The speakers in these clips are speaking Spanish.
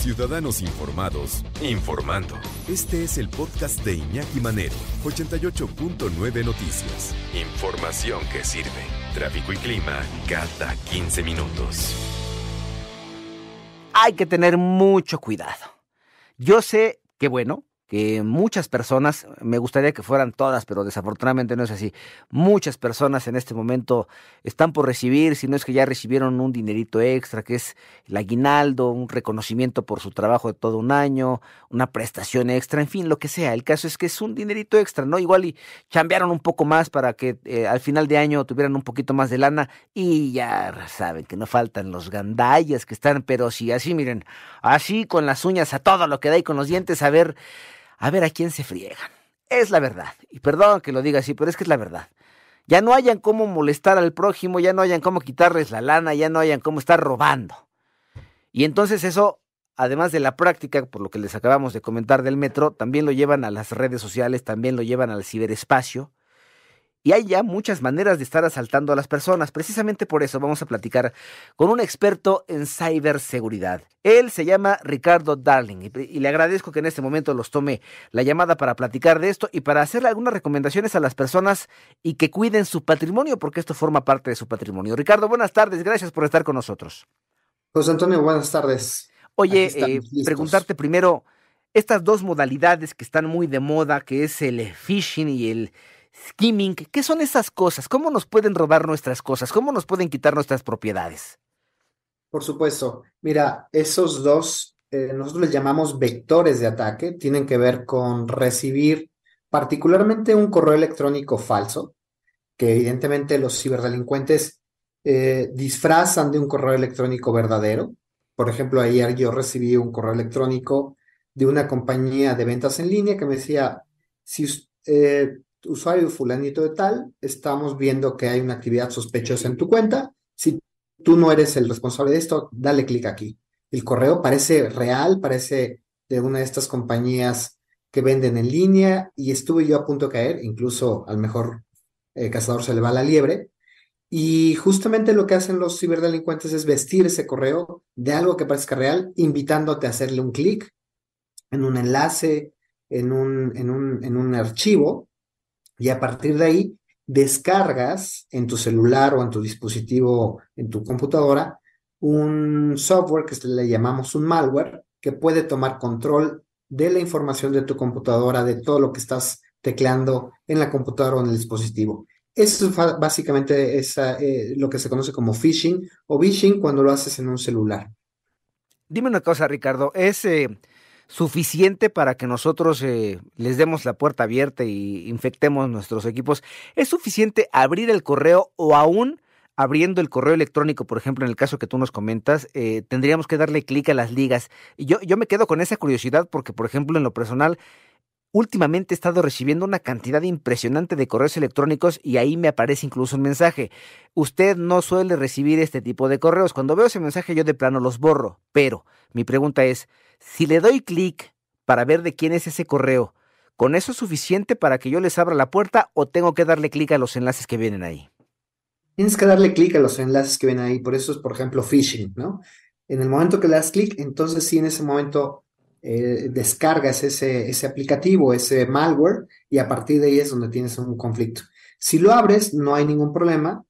Ciudadanos Informados, informando. Este es el podcast de Iñaki Manero, 88.9 Noticias. Información que sirve. Tráfico y clima cada 15 minutos. Hay que tener mucho cuidado. Yo sé que, bueno, que muchas personas, me gustaría que fueran todas, pero desafortunadamente no es así, muchas personas en este momento están por recibir, si no es que ya recibieron un dinerito extra, que es el aguinaldo, un reconocimiento por su trabajo de todo un año, una prestación extra, en fin, lo que sea. El caso es que es un dinerito extra, ¿no? Igual y chambearon un poco más para que eh, al final de año tuvieran un poquito más de lana y ya saben que no faltan los gandallas que están, pero sí, así miren, así con las uñas a todo lo que da y con los dientes a ver a ver a quién se friegan. Es la verdad. Y perdón que lo diga así, pero es que es la verdad. Ya no hayan cómo molestar al prójimo, ya no hayan cómo quitarles la lana, ya no hayan cómo estar robando. Y entonces eso, además de la práctica, por lo que les acabamos de comentar del metro, también lo llevan a las redes sociales, también lo llevan al ciberespacio. Y hay ya muchas maneras de estar asaltando a las personas. Precisamente por eso vamos a platicar con un experto en ciberseguridad. Él se llama Ricardo Darling y, le agradezco que en este momento los tome la llamada para platicar de esto y para hacerle algunas recomendaciones a las personas y que cuiden su patrimonio porque esto forma parte de su patrimonio. Ricardo, buenas tardes. Gracias por estar con nosotros. José Antonio, buenas tardes. Oye, eh, preguntarte primero, estas dos modalidades que están muy de moda, que es el phishing y el skimming, ¿qué son esas cosas? ¿Cómo nos pueden robar nuestras cosas? ¿Cómo nos pueden quitar nuestras propiedades? Por supuesto. Mira, esos dos, eh, nosotros les llamamos vectores de ataque, tienen que ver con recibir particularmente un correo electrónico falso, que evidentemente los ciberdelincuentes eh, disfrazan de un correo electrónico verdadero. Por ejemplo, ayer yo recibí un correo electrónico de una compañía de ventas en línea que me decía, si eh, usuario fulanito de tal, estamos viendo que hay una actividad sospechosa en tu cuenta. Si tú no eres el responsable de esto, dale clic aquí. El correo parece real, parece de una de estas compañías que venden en línea y estuve yo a punto de caer, incluso al mejor eh, cazador se le va la liebre. Y justamente lo que hacen los ciberdelincuentes es vestir ese correo de algo que parezca real, invitándote a hacerle un clic en un enlace, en un, en un, en un archivo, y a partir de ahí descargas en tu celular o en tu dispositivo, en tu computadora, un software que le llamamos un malware que puede tomar control de la información de tu computadora, de todo lo que estás tecleando en la computadora o en el dispositivo. Eso es básicamente eh, lo que se conoce como phishing o phishing cuando lo haces en un celular. Dime una cosa, Ricardo, ¿es suficiente para que nosotros eh, les demos la puerta abierta y infectemos nuestros equipos? ¿Es suficiente abrir el correo o aún abriendo el correo electrónico, por ejemplo, en el caso que tú nos comentas, eh, tendríamos que darle clic a las ligas? Yo, yo me quedo con esa curiosidad porque, por ejemplo, en lo personal, últimamente he estado recibiendo una cantidad impresionante de correos electrónicos y ahí me aparece incluso un mensaje. Usted no suele recibir este tipo de correos. Cuando veo ese mensaje yo de plano los borro. Pero mi pregunta es, si le doy clic para ver de quién es ese correo, ¿con eso es suficiente para que yo les abra la puerta o tengo que darle clic a los enlaces que vienen ahí? Tienes que darle clic a los enlaces que vienen ahí, por eso es, por ejemplo, phishing, ¿no? En el momento que le das clic, entonces sí, en ese momento eh, descargas ese, ese aplicativo, ese malware, y a partir de ahí es donde tienes un conflicto. Si lo abres, no hay ningún problema.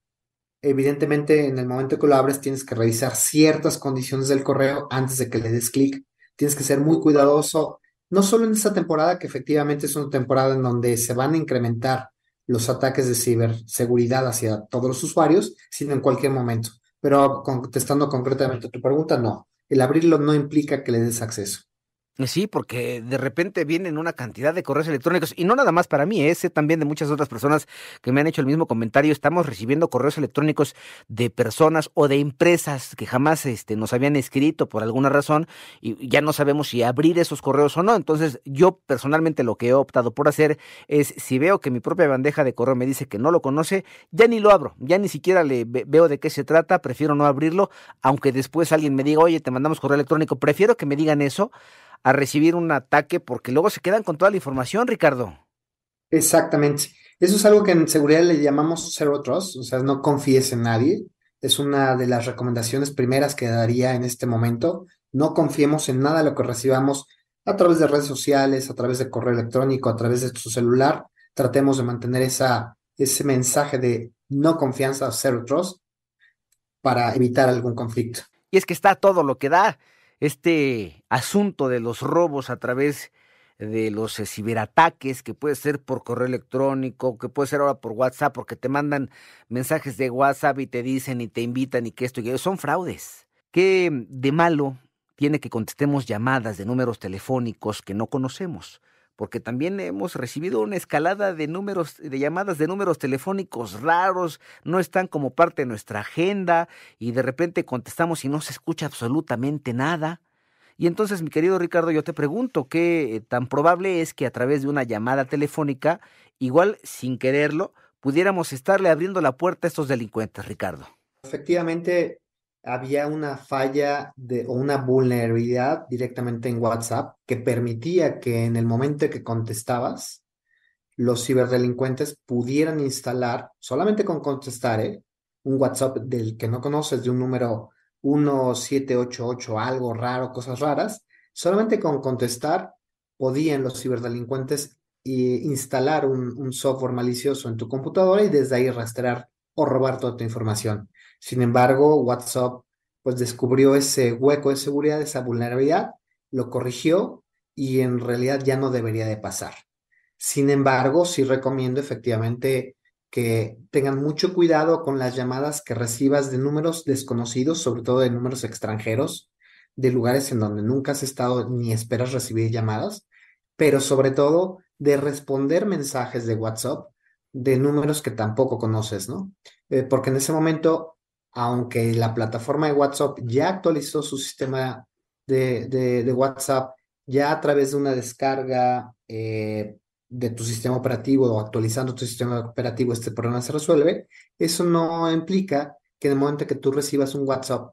Evidentemente, en el momento que lo abres, tienes que revisar ciertas condiciones del correo antes de que le des clic tienes que ser muy cuidadoso, no solo en esta temporada, que efectivamente es una temporada en donde se van a incrementar los ataques de ciberseguridad hacia todos los usuarios, sino en cualquier momento. Pero contestando concretamente a tu pregunta, no. El abrirlo no implica que le des acceso. Sí, porque de repente vienen una cantidad de correos electrónicos, y no nada más para mí, ese también de muchas otras personas que me han hecho el mismo comentario. Estamos recibiendo correos electrónicos de personas o de empresas que jamás este, nos habían escrito por alguna razón, y ya no sabemos si abrir esos correos o no. Entonces, yo personalmente lo que he optado por hacer es, si veo que mi propia bandeja de correo me dice que no lo conoce, ya ni lo abro, ya ni siquiera le veo de qué se trata, prefiero no abrirlo, aunque después alguien me diga, oye, te mandamos correo electrónico, prefiero que me digan eso a recibir un ataque porque luego se quedan con toda la información, Ricardo. Exactamente. Eso es algo que en seguridad le llamamos zero trust, o sea, no confíes en nadie. Es una de las recomendaciones primeras que daría en este momento. No confiemos en nada de lo que recibamos a través de redes sociales, a través de correo electrónico, a través de tu celular. Tratemos de mantener esa, ese mensaje de no confianza, zero trust, para evitar algún conflicto. Y es que está todo lo que da este asunto de los robos a través de los eh, ciberataques, que puede ser por correo electrónico, que puede ser ahora por WhatsApp, porque te mandan mensajes de WhatsApp y te dicen y te invitan y que esto y que son fraudes. ¿Qué de malo tiene que contestemos llamadas de números telefónicos que no conocemos? Porque también hemos recibido una escalada de números, de llamadas de números telefónicos raros, no están como parte de nuestra agenda y de repente contestamos y no se escucha absolutamente nada. Y entonces, mi querido Ricardo, yo te pregunto, ¿qué tan probable es que a través de una llamada telefónica, igual sin quererlo, pudiéramos estarle abriendo la puerta a estos delincuentes, Ricardo? Efectivamente, había una falla de, o una vulnerabilidad directamente en WhatsApp que permitía que en el momento que contestabas, los ciberdelincuentes pudieran instalar, solamente con contestar, ¿eh? un WhatsApp del que no conoces, de un número 1788, algo raro, cosas raras, solamente con contestar podían los ciberdelincuentes eh, instalar un, un software malicioso en tu computadora y desde ahí rastrear o robar toda tu información. Sin embargo, WhatsApp pues descubrió ese hueco de seguridad, esa vulnerabilidad, lo corrigió y en realidad ya no debería de pasar. Sin embargo, sí recomiendo efectivamente que tengan mucho cuidado con las llamadas que recibas de números desconocidos, sobre todo de números extranjeros, de lugares en donde nunca has estado ni esperas recibir llamadas, pero sobre todo de responder mensajes de WhatsApp de números que tampoco conoces, ¿no? Eh, porque en ese momento aunque la plataforma de WhatsApp ya actualizó su sistema de, WhatsApp, ya a través de una descarga eh, de tu sistema operativo o actualizando tu sistema operativo, este problema se resuelve, eso no implica que en el momento que tú recibas un WhatsApp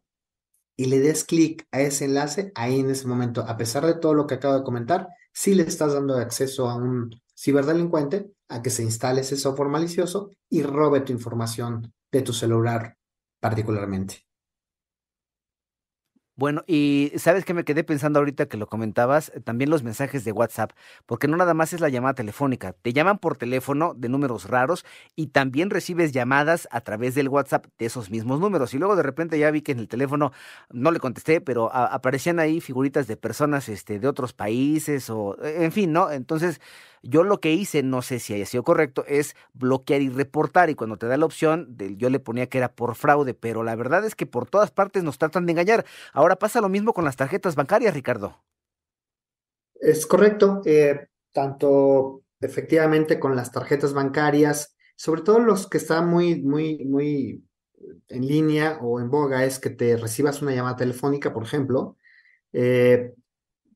y le des clic a ese enlace, ahí en ese momento, a pesar de todo lo que acabo de comentar, sí le estás dando acceso a un ciberdelincuente a que se instale ese software malicioso y robe tu información de tu celular particularmente. Bueno, y sabes que me quedé pensando ahorita que lo comentabas, también los mensajes de WhatsApp, porque no nada más es la llamada telefónica, te llaman por teléfono de números raros y también recibes llamadas a través del WhatsApp de esos mismos números. Y luego de repente ya vi que en el teléfono no le contesté, pero aparecían ahí figuritas de personas este, de otros países o, en fin, ¿no? Entonces, yo lo que hice, no sé si haya sido correcto, es bloquear y reportar. Y cuando te da la opción, yo le ponía que era por fraude, pero la verdad es que por todas partes nos tratan de engañar. Ahora pasa lo mismo con las tarjetas bancarias, Ricardo. Es correcto. Eh, tanto efectivamente con las tarjetas bancarias, sobre todo los que están muy, muy, muy en línea o en boga, es que te recibas una llamada telefónica, por ejemplo. Eh,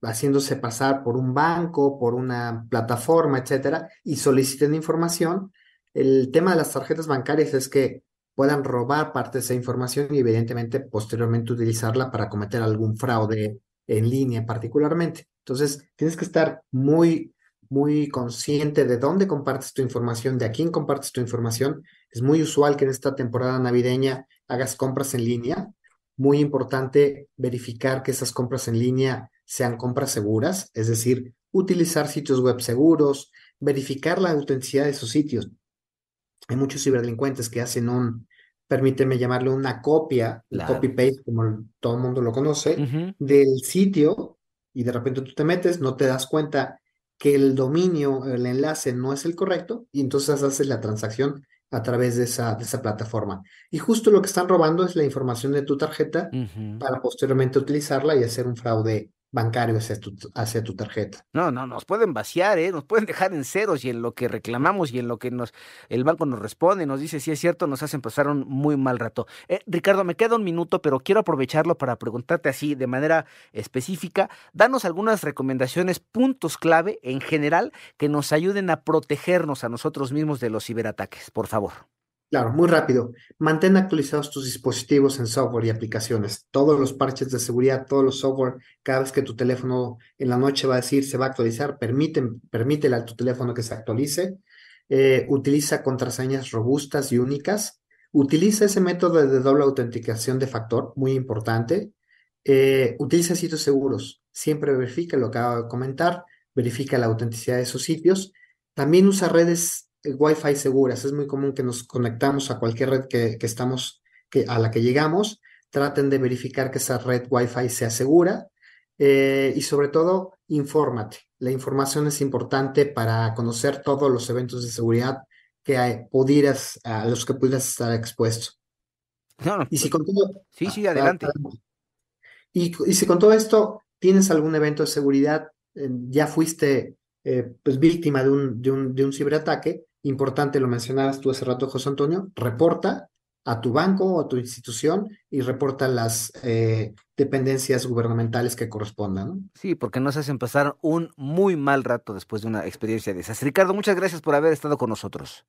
haciéndose pasar por un banco, por una plataforma, etcétera, y soliciten información. El tema de las tarjetas bancarias es que puedan robar parte de esa información y evidentemente posteriormente utilizarla para cometer algún fraude en línea particularmente. Entonces, tienes que estar muy, muy consciente de dónde compartes tu información, de a quién compartes tu información. Es muy usual que en esta temporada navideña hagas compras en línea. Muy importante verificar que esas compras en línea sean compras seguras, es decir, utilizar sitios web seguros, verificar la autenticidad de esos sitios. Hay muchos ciberdelincuentes que hacen un, permíteme llamarle una copia, un copy-paste, como todo el mundo lo conoce, del sitio y de repente tú te metes, no te das cuenta que el dominio, el enlace no es el correcto y entonces haces la transacción a través de esa, de esa plataforma. Y justo lo que están robando es la información de tu tarjeta para posteriormente utilizarla y hacer un fraude bancario hacia tu, hacia tu tarjeta. No, no, nos pueden vaciar, ¿eh? nos pueden dejar en ceros y en lo que reclamamos y en lo que nos el banco nos responde, nos dice si es cierto, nos hacen pasar un muy mal rato. Eh, Ricardo, me queda un minuto, pero quiero aprovecharlo para preguntarte así de manera específica. Danos algunas recomendaciones, puntos clave en general que nos ayuden a protegernos a nosotros mismos de los ciberataques, por favor. Claro, muy rápido. Mantén actualizados tus dispositivos en software y aplicaciones. Todos los parches de seguridad, todos los software, cada vez que tu teléfono en la noche va a decir se va a actualizar, permite, permítele a tu teléfono que se actualice. Eh, utiliza contraseñas robustas y únicas. Utiliza ese método de doble autenticación de factor, muy importante. Eh, utiliza sitios seguros. Siempre verifica lo que acabo de comentar, verifica la autenticidad de esos sitios. También usa redes Wi-Fi seguras. Es muy común que nos conectamos a cualquier red que, que estamos, que, a la que llegamos. Traten de verificar que esa red Wi-Fi sea segura. Eh, y sobre todo, infórmate. La información es importante para conocer todos los eventos de seguridad que pudieras, a los que pudieras estar expuesto. y si pues, con todo, sí, sí, adelante. Y, y, si con todo esto tienes algún evento de seguridad, eh, ya fuiste eh, pues, víctima de un, de, un, de un ciberataque, importante, lo mencionabas tú hace rato, José Antonio, reporta a tu banco o a tu institución y reporta las eh, dependencias gubernamentales que correspondan. Sí, porque nos hacen pasar un muy mal rato después de una experiencia de esas. Ricardo, muchas gracias por haber estado con nosotros.